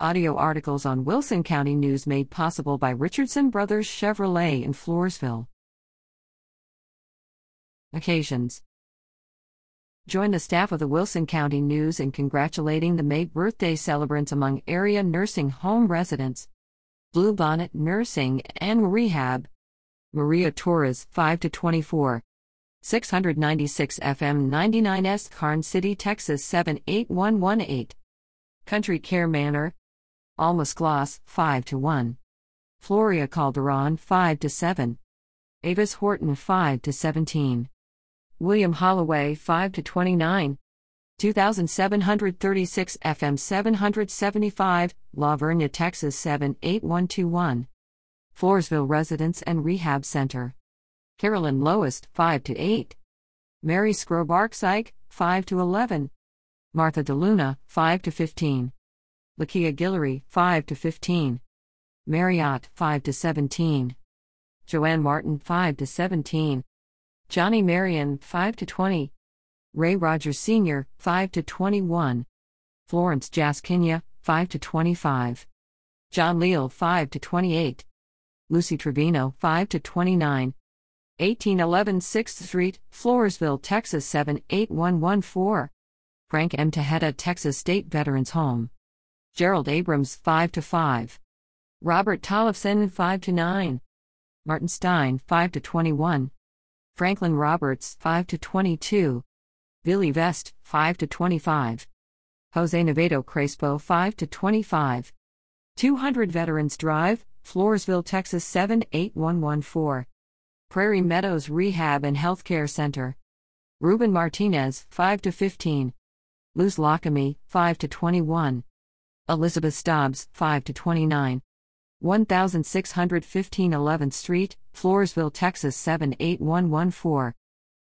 Audio articles on Wilson County News made possible by Richardson Brothers Chevrolet in Floresville. Occasions Join the staff of the Wilson County News in congratulating the May birthday celebrants among area nursing home residents. Bluebonnet Nursing and Rehab. Maria Torres, 5 to 24. 696 FM 99S Karnes City, Texas 78118. Country Care Manor. Almas Gloss, 5 to 1. Floria Calderon, 5 to 7. Avis Horton, 5 to 17. William Holloway, 5 to 29. 2736 FM 775, La Vernia, Texas 78121. Floresville Residence and Rehab Center. Carolyn Lowest, 5 to 8. Mary Skrobark 5 to 11. Martha DeLuna, 5 to 15. Lakia Guillory, 5 to 15. Marriott, 5 to 17. Joanne Martin, 5 to 17. Johnny Marion, 5 to 20. Ray Rogers Sr., 5 to 21. Florence Jaskinya, 5 to 25. John Leal, 5 to 28. Lucy Trevino, 5 to 29. 1811 6th Street, Floresville, Texas 78114. Frank M. Tejeda, Texas State Veterans Home. Gerald Abrams, 5 to 5. Robert Tollefson, 5 to 9. Martin Stein, 5 to 21. Franklin Roberts, 5 to 22. Billy Vest, 5 to 25. Jose Navedo Crespo, 5 to 25. 200 Veterans Drive, Floresville, Texas 78114. Prairie Meadows Rehab and Healthcare Center. Ruben Martinez, 5 to 15. Luz Lockamy, 5 to 21. Elizabeth Stobbs, 5 to 29. 1615 11th Street, Floresville, Texas 78114.